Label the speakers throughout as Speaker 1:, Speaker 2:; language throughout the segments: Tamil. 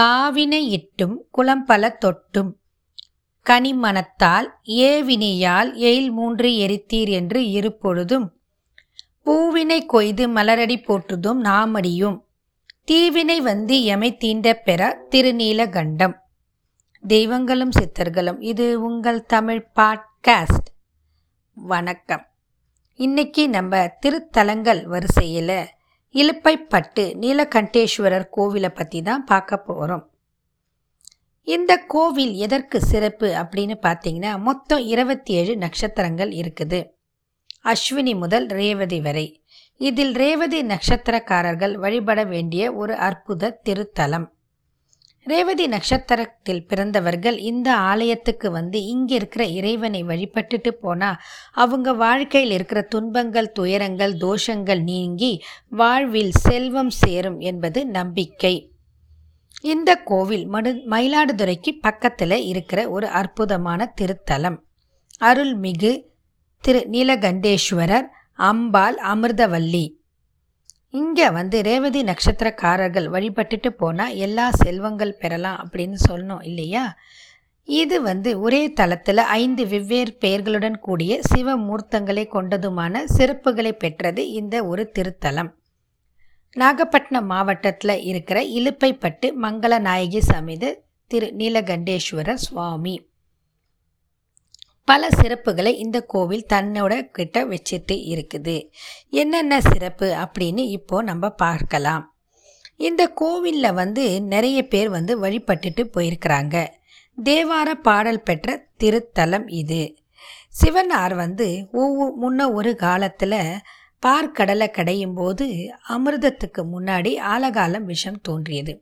Speaker 1: காவினை இட்டும் குளம்பல தொட்டும். கனிமணத்தால் ஏவினையால் எயில் மூன்று எரித்தீர் என்று இருப்பொழுதும் பூவினை கொய்து மலரடி போற்றுதும் நாமடியும். தீவினை வந்து எமை தீண்ட பெற திருநீலகண்டம். தெய்வங்களும் சித்தர்களும் இது உங்கள் தமிழ் பாட்காஸ்ட். வணக்கம். இன்னைக்கு நம்ம திருத்தலங்கள் வரிசையில் இலுப்பைப்பட்டு நீலகண்டேஸ்வரர் கோவிலை பற்றி தான் பார்க்க போகிறோம் இந்த கோவில் எதற்கு சிறப்பு அப்படின்னு பார்த்தீங்கன்னா மொத்தம் இருபத்தி ஏழு நட்சத்திரங்கள் இருக்குது. அஸ்வினி முதல் ரேவதி வரை. இதில் ரேவதி நட்சத்திரக்காரர்கள் வழிபட வேண்டிய ஒரு அற்புத திருத்தலம். ரேவதி நட்சத்திரத்தில் பிறந்தவர்கள் இந்த ஆலயத்துக்கு வந்து இங்கே இருக்கிற இறைவனை வழிபட்டுட்டு போனால் அவங்க வாழ்க்கையில் இருக்கிற துன்பங்கள் துயரங்கள் தோஷங்கள் நீங்கி வாழ்வில் செல்வம் சேரும் என்பது நம்பிக்கை. இந்த கோவில் மடு மயிலாடுதுறைக்கு பக்கத்தில் இருக்கிற ஒரு அற்புதமான திருத்தலம். அருள்மிகு திரு நீலகண்டேஸ்வரர் அம்பாள் அமிர்தவல்லி. இங்கே வந்து ரேவதி நட்சத்திரக்காரர்கள் வழிபட்டுட்டு போனால் எல்லா செல்வங்கள் பெறலாம் அப்படின்னு சொன்னோம் இல்லையா? இது வந்து ஒரே தளத்தில் ஐந்து வெவ்வேறு பெயர்களுடன் கூடிய சிவமூர்த்தங்களை கொண்டதுமான சிறப்புகளை பெற்றது இந்த ஒரு திருத்தலம். நாகப்பட்டினம் மாவட்டத்தில் இருக்கிற இலுப்பைப்பட்டு மங்கள நாயகி சமித திரு நீலகண்டேஸ்வரர் சுவாமி. பல சிறப்புகளை இந்த கோவில் தன்னோட கிட்ட வச்சுட்டு இருக்குது. என்னென்ன சிறப்பு அப்படின்னு இப்போ நம்ம பார்க்கலாம். இந்த கோவிலில் வந்து நிறைய பேர் வந்து வழிபட்டுட்டு போயிருக்கிறாங்க. தேவார பாடல் பெற்ற திருத்தலம் இது. சிவனார் வந்து ஒவ்வொரு முன்ன ஒரு காலத்தில் பார்க்கடலை கடையும் போது அமிர்தத்துக்கு முன்னாடி ஆலகாலம் விஷம் தோன்றியது.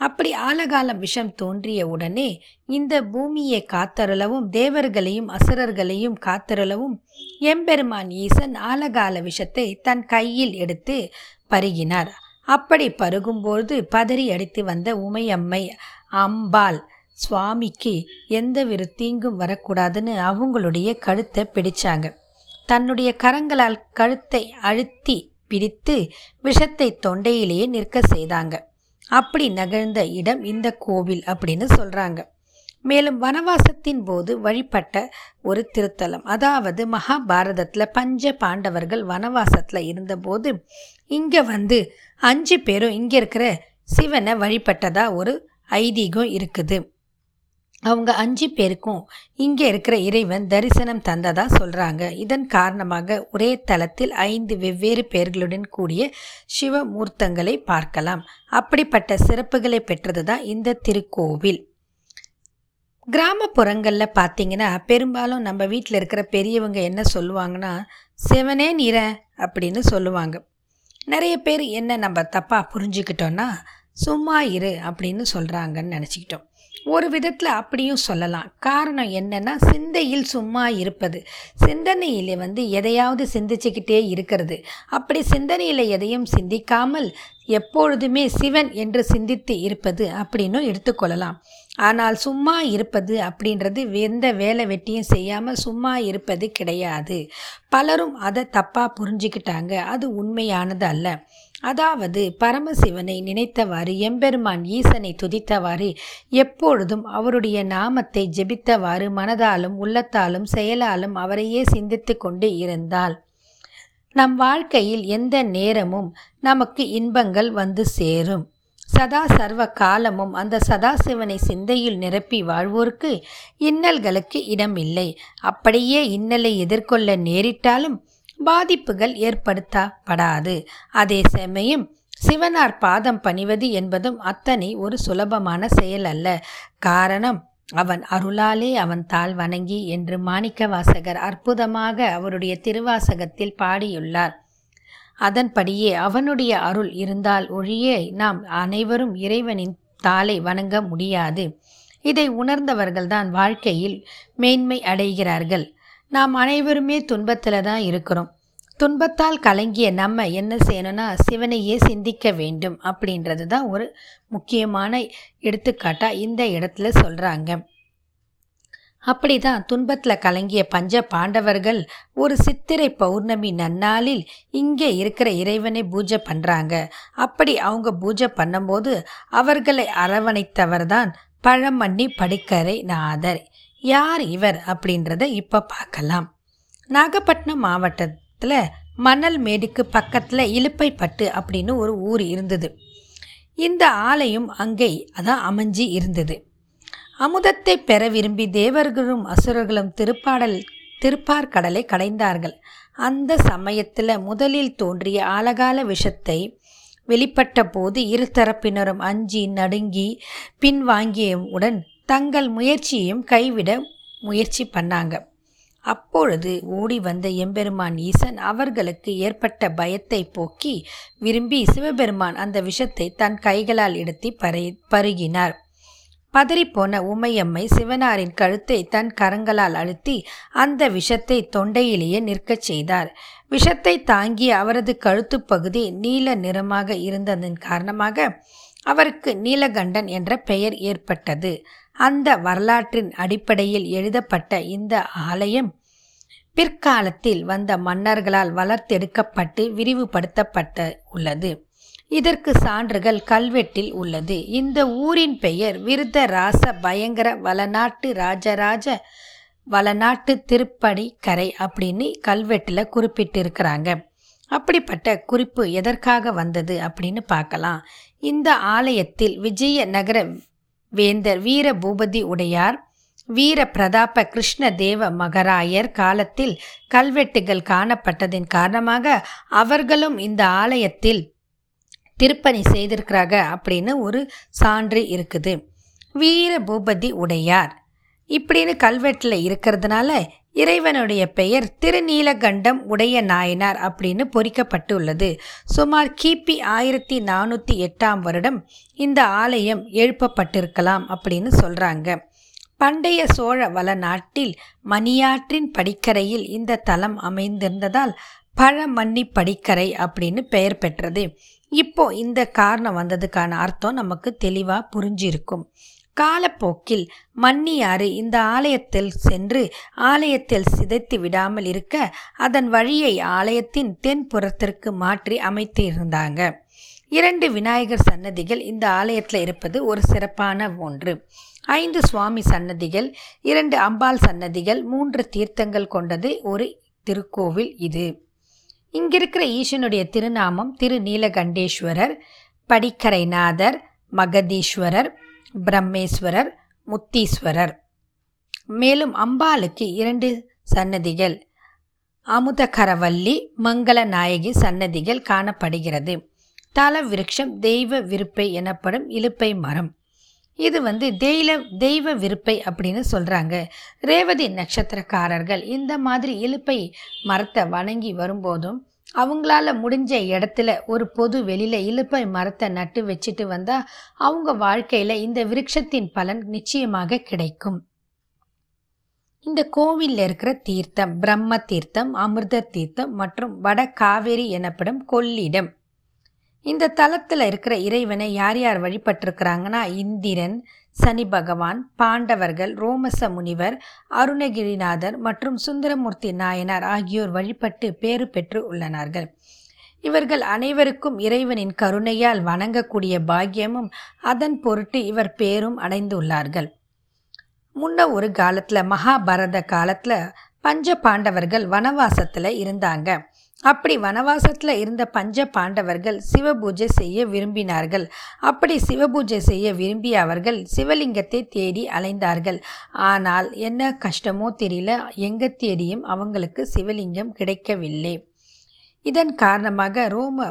Speaker 1: அப்படி ஆலகாலம் விஷம் தோன்றிய உடனே இந்த பூமியை காத்தருளவும் தேவர்களையும் அசுரர்களையும் காத்தருளவும் எம்பெருமான் ஈசன் ஆலகால விஷத்தை தன் கையில் எடுத்து பருகினார். அப்படி பருகும்போது பதறி அடித்து வந்த உமையம்மை அம்பாள் சுவாமிக்கு எந்த ஒரு தீங்கும் வரக்கூடாதுன்னு அவங்களுடைய கழுத்தை பிடிச்சாங்க. தன்னுடைய கரங்களால் கழுத்தை அழுத்தி பிடித்து விஷத்தை தொண்டையிலேயே நிற்க செய்தாங்க. அப்படி நகழ்ந்த இடம் இந்த கோவில் அப்படின்னு சொல்கிறாங்க மேலும் வனவாசத்தின் போது வழிபட்ட ஒரு திருத்தலம் அதாவது மகாபாரதத்தில் பஞ்ச பாண்டவர்கள் வனவாசத்தில் இருந்தபோது இங்கே வந்து அஞ்சு பேரும் இங்கே இருக்கிற சிவனை வழிபட்டதாக ஒரு ஐதீகம் இருக்குது. அவங்க அஞ்சு பேருக்கும் இங்கே இருக்கிற இறைவன் தரிசனம் தந்ததா சொல்கிறாங்க இதன் காரணமாக ஒரே தலத்தில் ஐந்து வெவ்வேறு பெயர்களுடன் கூடிய சிவமூர்த்தங்களை பார்க்கலாம். அப்படிப்பட்ட சிறப்புகளை பெற்றது தான் இந்த திருக்கோவில். கிராமப்புறங்களில் பார்த்தீங்கன்னா பெரும்பாலும் நம்ம வீட்டில் இருக்கிற பெரியவங்க என்ன சொல்லுவாங்கன்னா சிவனே நிற அப்படின்னு சொல்லுவாங்க. நிறைய பேர் என்ன நம்ம தப்பாக புரிஞ்சுக்கிட்டோன்னா சும்மா இரு அப்படின்னு சொல்கிறாங்கன்னு நினச்சிக்கிட்டோம். ஒரு விதத்தில் அப்படியும் சொல்லலாம். காரணம் என்னென்னா சிந்தையில் சும்மா இருப்பது. சிந்தனையில் வந்து எதையாவது சிந்திச்சுக்கிட்டே இருக்கிறது. அப்படி சிந்தனையில் எதையும் சிந்திக்காமல் எப்பொழுதுமே சிவன் என்று சிந்தித்து இருப்பது அப்படின்னும் எடுத்துக்கொள்ளலாம் ஆனால் சும்மா இருப்பது அப்படின்றது எந்த வேலை வெட்டியும் செய்யாமல் சும்மா இருப்பது கிடையாது. பலரும் அதை தப்பாக புரிஞ்சுக்கிட்டாங்க. அது உண்மையானது அல்ல. அதாவது பரமசிவனை நினைத்தவாறு எம்பெருமான் ஈசனை துதித்தவாறு எப்பொழுதும் அவருடைய நாமத்தை ஜெபித்தவாறு மனதாலும் உள்ளத்தாலும் செயலாலும் அவரையே சிந்தித்து கொண்டு இருந்தால் நம் வாழ்க்கையில் எந்த நேரமும் நமக்கு இன்பங்கள் வந்து சேரும். சதா சர்வ காலமும் அந்த சதாசிவனை சிந்தையில் நிரப்பி வாழ்வோருக்கு இன்னல்களுக்கு இடமில்லை. அப்படியே இன்னலை எதிர்கொள்ள நேரிட்டாலும் பாதிப்புகள் ஏற்படுத்தப்படாது. அதே சமயம் சிவனார் பாதம் பணிவது என்பதும் அத்தனை ஒரு சுலபமான செயல் அல்ல. காரணம் அவன் அருளாலே அவன் தாள் வணங்கி என்று மாணிக்க வாசகர் அற்புதமாக அவருடைய திருவாசகத்தில் பாடியுள்ளார். அதன்படியே அவனுடைய அருள் இருந்தால் ஒழியே நாம் அனைவரும் இறைவனின் தாளை வணங்க முடியாது. இதை உணர்ந்தவர்கள்தான் வாழ்க்கையில் மேன்மை அடைகிறார்கள். நாம் அனைவருமே துன்பத்தில் தான் இருக்கிறோம். துன்பத்தால் கலங்கிய நம்ம என்ன செய்யணும்னா சிவனையே சிந்திக்க வேண்டும் அப்படின்றது தான் ஒரு முக்கியமான எடுத்துக்காட்டாக இந்த இடத்துல சொல்கிறாங்க அப்படி தான் துன்பத்தில் கலங்கிய பஞ்ச பாண்டவர்கள் ஒரு சித்திரை பௌர்ணமி நன்னாளில் இங்கே இருக்கிற இறைவனை பூஜை பண்ணுறாங்க அப்படி அவங்க பூஜை பண்ணும்போது அவர்களை அரவணைத்தவர் தான் பழமண்ணி படிக்கரை நாதர் யார் இவர் அப்படின்றத இப்போ பார்க்கலாம். நாகப்பட்டினம் மாவட்டத்தில் மணல் மேடுக்கு பக்கத்தில் இலுப்பைப்பட்டு அப்படின்னு ஒரு ஊர் இருந்தது. இந்த ஆலயம் அங்கே அதான் அமைஞ்சி இருந்தது. அமுதத்தை பெற விரும்பி தேவர்களும் அசுரர்களும் திருப்பாடல் திருப்பார்கடலை கடைந்தார்கள். அந்த சமயத்தில் முதலில் தோன்றிய ஆலகால விஷத்தை வெளிப்பட்ட போது இரு தரப்பினரும் அஞ்சி நடுங்கி பின்வாங்கியவுடன் தங்கள் முயற்சியையும் கைவிட முயற்சி பண்ணாங்க. அப்பொழுது ஓடி வந்த எம்பெருமான் ஈசன் அவர்களுக்கு ஏற்பட்ட பயத்தை போக்கி விரும்பி சிவபெருமான் அந்த விஷத்தை தன் கைகளால் எடுத்து பரு பருகினார். பதறிப்போன உமையம்மை சிவனாரின் கழுத்தை தன் கரங்களால் அழுத்தி அந்த விஷத்தை தொண்டையிலேயே நிற்கச் செய்தார். விஷத்தை தாங்கிய அவரது கழுத்துப் பகுதி நீல நிறமாக இருந்ததன் காரணமாக அவருக்கு நீலகண்டன் என்ற பெயர் ஏற்பட்டது. அந்த வரலாற்றின் அடிப்படையில் எழுதப்பட்ட இந்த ஆலயம் பிற்காலத்தில் வந்த மன்னர்களால் வளர்த்தெடுக்கப்பட்டு விரிவுபடுத்தப்பட்ட உள்ளது. இதற்கு சான்றுகள் கல்வெட்டில் உள்ளது. இந்த ஊரின் பெயர் விருத ராச பயங்கர வளநாட்டு ராஜராஜ வளநாட்டு திருப்படி கரை அப்படின்னு கல்வெட்டில் குறிப்பிட்டிருக்கிறாங்க. அப்படிப்பட்ட குறிப்பு எதற்காக வந்தது அப்படின்னு பார்க்கலாம். இந்த ஆலயத்தில் விஜய நகர வேந்தர் வீர பூபதி உடையார் வீர பிரதாப கிருஷ்ண தேவ மகராயர் காலத்தில் கல்வெட்டுகள் காணப்பட்டதின் காரணமாக அவர்களும் இந்த ஆலயத்தில் திருப்பணி செய்திருக்கிறாங்க அப்படின்னு ஒரு சான்று இருக்குது. வீர பூபதி உடையார். இப்படின்னு கல்வெட்டில் இருக்கிறதுனால இறைவனுடைய பெயர் திருநீலகண்டம் உடைய நாயனார் அப்படின்னு பொறிக்கப்பட்டுள்ளது. சுமார் கிபி ஆயிரத்தி நானூற்றி எட்டாம் வருடம் இந்த ஆலயம் எழுப்பப்பட்டிருக்கலாம் அப்படின்னு சொல்கிறாங்க பண்டைய சோழ வள நாட்டில் மணியாற்றின் படிக்கரையில் இந்த தலம் அமைந்திருந்ததால் பழமன்னி படிக்கரை அப்படின்னு பெயர் பெற்றது. இப்போ இந்த காரணம் வந்ததுக்கான அர்த்தம் நமக்கு தெளிவாக புரிஞ்சிருக்கும். காலப்போக்கில் மன்னியாறு இந்த ஆலயத்தில் சென்று ஆலயத்தில் சிதைத்து விடாமல் இருக்க அதன் வழியை ஆலயத்தின் தென்புறத்திற்கு மாற்றி அமைத்து இருந்தாங்க இரண்டு விநாயகர் சன்னதிகள் இந்த ஆலயத்தில் இருப்பது ஒரு சிறப்பான ஒன்று. ஐந்து சுவாமி சன்னதிகள் இரண்டு அம்பாள் சன்னதிகள் மூன்று தீர்த்தங்கள் கொண்டது ஒரு திருக்கோவில் இது. இங்கிருக்கிற ஈசனுடைய திருநாமம் திரு நீலகண்டேஸ்வரர் படிக்கரைநாதர் மகதீஸ்வரர் பிரம்மேஸ்வரர் முத்தீஸ்வரர். மேலும் அம்பாளுக்கு இரண்டு சன்னதிகள். அமுதகரவல்லி மங்கள நாயகி சன்னதிகள் காணப்படுகிறது. தல விருட்சம் தெய்வ விருப்பை எனப்படும் இலுப்பை மரம். இது வந்து தெய்வ தெய்வ விருப்பை அப்படின்னு சொல்கிறாங்க ரேவதி நட்சத்திரக்காரர்கள் இந்த மாதிரி இலுப்பை மரத்தை வணங்கி வரும்போதும் அவங்களால முடிஞ்ச இடத்துல ஒரு பொது வெளியில் இலுப்பை மரத்தை நட்டு வச்சுட்டு வந்தால் அவங்க வாழ்க்கையில் இந்த விருட்சத்தின் பலன் நிச்சயமாக கிடைக்கும். இந்த கோவிலில் இருக்கிற தீர்த்தம் பிரம்ம தீர்த்தம் அமிர்த தீர்த்தம் மற்றும் வட காவேரி எனப்படும் கொள்ளிடம். இந்த தலத்தில் இருக்கிற இறைவனை யார் யார் வழிபட்டிருக்கிறாங்கன்னா? இந்திரன் சனி பகவான் பாண்டவர்கள் ரோமச முனிவர் அருணகிரிநாதர் மற்றும் சுந்தரமூர்த்தி நாயனார் ஆகியோர் வழிபட்டு பேறு பெற்று உள்ளனார்கள். இவர்கள் அனைவருக்கும் இறைவனின் கருணையால் வணங்கக்கூடிய பாக்கியமும் அதன் பொருட்டு இவர் பேரும் அடைந்துள்ளார்கள். முன்ன ஒரு காலத்தில் மகாபாரத காலத்தில் பஞ்ச பாண்டவர்கள் வனவாசத்தில் இருந்தாங்க. அப்படி வனவாசத்தில் இருந்த பஞ்ச பாண்டவர்கள் சிவபூஜை செய்ய விரும்பினார்கள். அப்படி சிவபூஜை செய்ய விரும்பிய அவர்கள் சிவலிங்கத்தை தேடி அலைந்தார்கள். ஆனால் என்ன கஷ்டமோ தெரியல எங்கே தேடியும் அவங்களுக்கு சிவலிங்கம் கிடைக்கவில்லை. இதன் காரணமாக ரோம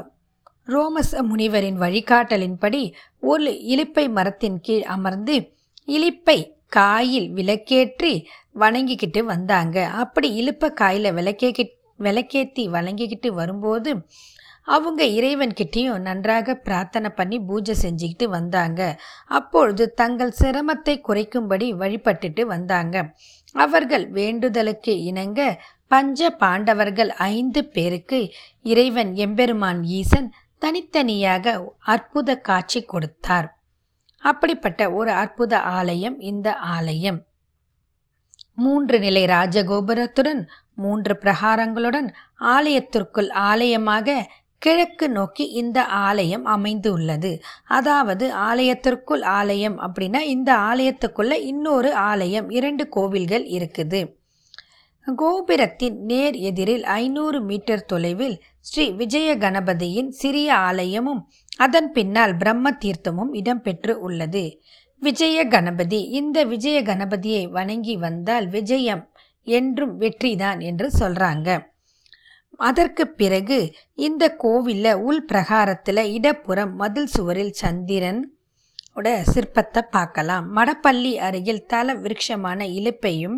Speaker 1: ரோமச முனிவரின் வழிகாட்டலின்படி ஒரு இலிப்பை மரத்தின் கீழ் அமர்ந்து இலிப்பை காயில் விளக்கேற்றி வணங்கிக்கிட்டு வந்தாங்க. அப்படி இழுப்ப காயில் விளக்கே விளக்கேத்தி வழங்கிக்கிட்டு வரும்போது அவங்க இறைவன்கிட்டையும் நன்றாக பிரார்த்தனை பண்ணி பூஜை செஞ்சுக்கிட்டு வந்தாங்க. அப்பொழுது தங்கள் சிரமத்தை குறைக்கும்படி வழிபட்டுட்டு வந்தாங்க. அவர்கள் வேண்டுதலுக்கு இணங்க பஞ்ச பாண்டவர்கள் ஐந்து பேருக்கு இறைவன் எம்பெருமான் ஈசன் தனித்தனியாக அற்புத காட்சி கொடுத்தார். அப்படிப்பட்ட ஒரு அற்புத ஆலயம் இந்த ஆலயம். மூன்று நிலை ராஜகோபுரத்துடன் மூன்று பிரகாரங்களுடன் ஆலயத்திற்குள் ஆலயமாக கிழக்கு நோக்கி இந்த ஆலயம் அமைந்து உள்ளது அதாவது ஆலயத்திற்குள் ஆலயம் அப்படின்னா இந்த ஆலயத்துக்குள்ள இன்னொரு ஆலயம் இரண்டு கோவில்கள் இருக்குது. கோபுரத்தின் நேர் எதிரில் ஐநூறு மீட்டர் தொலைவில் ஸ்ரீ விஜய கணபதியின் சிறிய ஆலயமும் அதன் பின்னால் பிரம்ம தீர்த்தமும் இடம்பெற்று உள்ளது. விஜய கணபதி இந்த விஜய கணபதியை வணங்கி வந்தால் விஜயம் என்றும் வெற்றிதான் என்று சொல்கிறாங்க அதற்கு பிறகு இந்த கோவிலில் உள் பிரகாரத்தில் இடப்புறம் மதில் சுவரில் சந்திரன் உட சிற்பத்தை பார்க்கலாம். மடப்பள்ளி அருகில் தல விருட்சமான இழுப்பையும்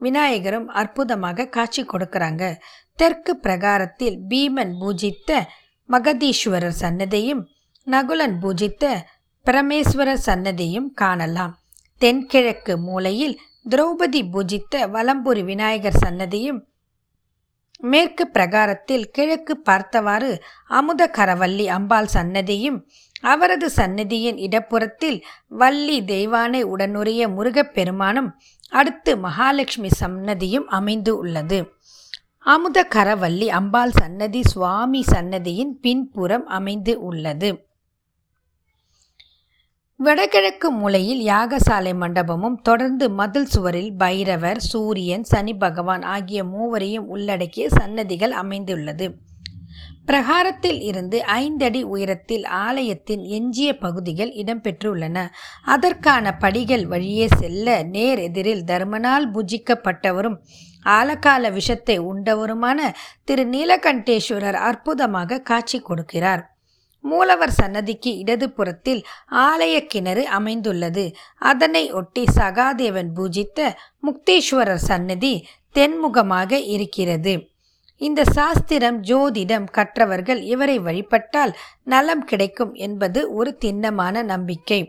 Speaker 1: விநாயகரும் அற்புதமாக காட்சி கொடுக்குறாங்க. தெற்கு பிரகாரத்தில் பீமன் பூஜித்த மகதீஸ்வரர் சன்னதியும் நகுலன் பூஜித்த பிரமேஸ்வரர் சன்னதியும் காணலாம். தென்கிழக்கு மூலையில் திரௌபதி பூஜித்த வலம்புரி விநாயகர் சன்னதியும் மேற்கு பிரகாரத்தில் கிழக்கு பார்த்தவாறு அமுத கரவல்லி அம்பாள் சன்னதியும் அவரது சன்னதியின் இடப்புறத்தில் வள்ளி தெய்வானை உடனுடைய முருகப்பெருமானும் அடுத்து மகாலட்சுமி சன்னதியும் அமைந்து உள்ளது. அமுத கரவல்லி அம்பாள் சன்னதி சுவாமி சன்னதியின் பின்புறம் அமைந்து உள்ளது. வடகிழக்கு மூலையில் யாகசாலை மண்டபமும் தொடர்ந்து மதில் சுவரில் பைரவர் சூரியன் சனி பகவான் ஆகிய மூவரையும் உள்ளடக்கிய சன்னதிகள் அமைந்துள்ளது. பிரகாரத்தில் இருந்து ஐந்தடி உயரத்தில் ஆலயத்தின் எஞ்சிய பகுதிகள் இடம்பெற்றுள்ளன. அதற்கான படிகள் வழியே செல்ல நேர் எதிரில் தர்மனால் பூஜிக்கப்பட்டவரும் ஆலகால விஷத்தை உண்டவருமான திரு. நீலகண்டேஸ்வரர் அற்புதமாக காட்சி கொடுக்கிறார். மூலவர் சன்னதிக்கு இடது புறத்தில் ஆலய கிணறு அமைந்துள்ளது. அதனை ஒட்டி சகாதேவன் பூஜித்த முக்தேஸ்வரர் சன்னதி தென்முகமாக இருக்கிறது. இந்த சாஸ்திரம் ஜோதிடம் கற்றவர்கள் இவரை வழிபட்டால் நலம் கிடைக்கும் என்பது ஒரு திண்ணமான நம்பிக்கை.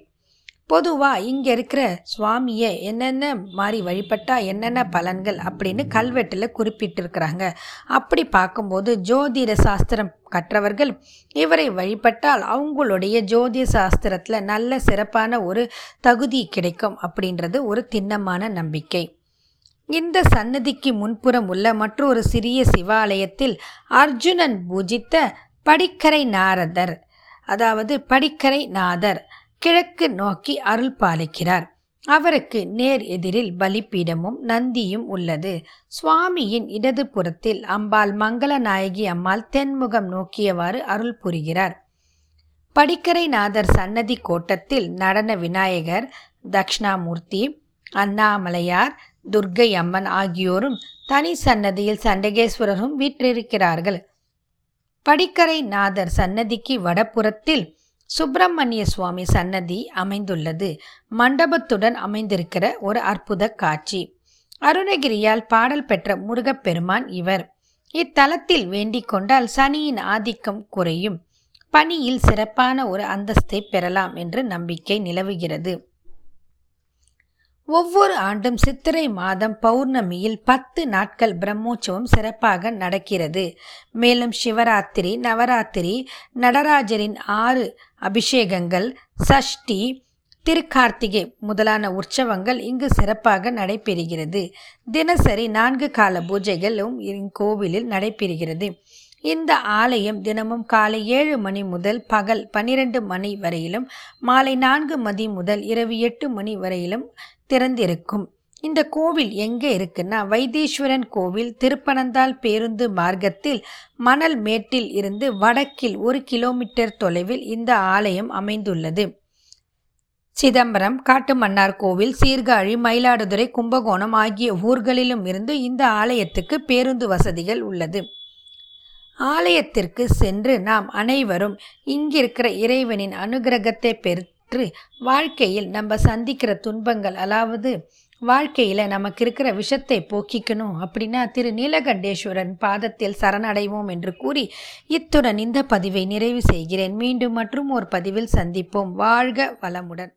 Speaker 1: பொதுவாக இங்கே இருக்கிற சுவாமியை என்னென்ன மாதிரி வழிபட்டால் என்னென்ன பலன்கள் அப்படின்னு கல்வெட்டில் குறிப்பிட்டிருக்கிறாங்க. அப்படி பார்க்கும்போது ஜோதிட சாஸ்திரம் கற்றவர்கள் இவரை வழிபட்டால் அவங்களுடைய ஜோதிட சாஸ்திரத்தில் நல்ல சிறப்பான ஒரு தகுதி கிடைக்கும் அப்படின்றது ஒரு திண்ணமான நம்பிக்கை. இந்த சன்னதிக்கு முன்புறம் உள்ள மற்றொரு சிறிய சிவாலயத்தில் அர்ஜுனன் பூஜித்த படிக்கரை நாரதர் அதாவது படிக்கரை நாதர் கிழக்கு நோக்கி அருள் பாலிக்கிறார். அவருக்கு நேர் எதிரில் பலிப்பீடமும் நந்தியும் உள்ளது. சுவாமியின் இடது புறத்தில் அம்பாள் மங்களநாயகி அம்மாள் தென்முகம் நோக்கியவாறு அருள் புரிகிறார். படிக்கரை நாதர் சன்னதி கோட்டத்தில் நடன விநாயகர் தக்ஷணாமூர்த்தி அண்ணாமலையார் துர்க்கை அம்மன் ஆகியோரும் தனி சன்னதியில் சண்டகேஸ்வரரும் வீற்றிருக்கிறார்கள். படிக்கரை நாதர் சன்னதிக்கு வடபுறத்தில் சுப்பிரமணிய சுவாமி சன்னதி அமைந்துள்ளது. மண்டபத்துடன் அமைந்திருக்கிற ஒரு அற்புத காட்சி. அருணகிரியால் பாடல் பெற்ற முருகப்பெருமான் இவர். இத்தலத்தில் வேண்டிக் கொண்டால் சனியின் ஆதிக்கம் குறையும். பணியில் சிறப்பான ஒரு அந்தஸ்தை பெறலாம் என்று நம்பிக்கை நிலவுகிறது. ஒவ்வொரு ஆண்டும் சித்திரை மாதம் பௌர்ணமியில் பத்து நாட்கள் பிரம்மோற்சவம் சிறப்பாக நடக்கிறது. மேலும் சிவராத்திரி நவராத்திரி நடராஜரின் ஆறு அபிஷேகங்கள் சஷ்டி திருக்கார்த்திகை முதலான உற்சவங்கள் இங்கு சிறப்பாக நடைபெறுகிறது. தினசரி நான்கு கால பூஜைகளும் இக்கோவிலில் நடைபெறுகிறது. இந்த ஆலயம் தினமும் காலை ஏழு மணி முதல் பகல் பன்னிரண்டு மணி வரையிலும் மாலை நான்கு மணி முதல் இரவு எட்டு மணி வரையிலும் திறந்திருக்கும். இந்த கோவில் எங்கே இருக்குன்னா வைத்தீஸ்வரன் கோவில் திருப்பனந்தாள் பேருந்து மார்க்கத்தில் மணல் மேட்டில் இருந்து வடக்கில் ஒரு கிலோமீட்டர் தொலைவில் இந்த ஆலயம் அமைந்துள்ளது. சிதம்பரம் காட்டுமன்னார் கோவில் சீர்காழி மயிலாடுதுறை கும்பகோணம் ஆகிய ஊர்களிலும் இருந்து இந்த ஆலயத்துக்கு பேருந்து வசதிகள் உள்ளது. ஆலயத்திற்கு சென்று நாம் அனைவரும் இங்கிருக்கிற இறைவனின் அனுகிரகத்தை பெற்று வாழ்க்கையில் நம்ம சந்திக்கிற துன்பங்கள் அதாவது வாழ்க்கையில் நமக்கு இருக்கிற விஷத்தை போக்கிக்கணும் அப்படின்னா திரு நீலகண்டேஸ்வரன் பாதத்தில் சரணடைவோம் என்று கூறி இத்துடன் இந்த பதிவை நிறைவு செய்கிறேன். மீண்டும் மற்றும் ஒரு பதிவில் சந்திப்போம். வாழ்க வளமுடன்.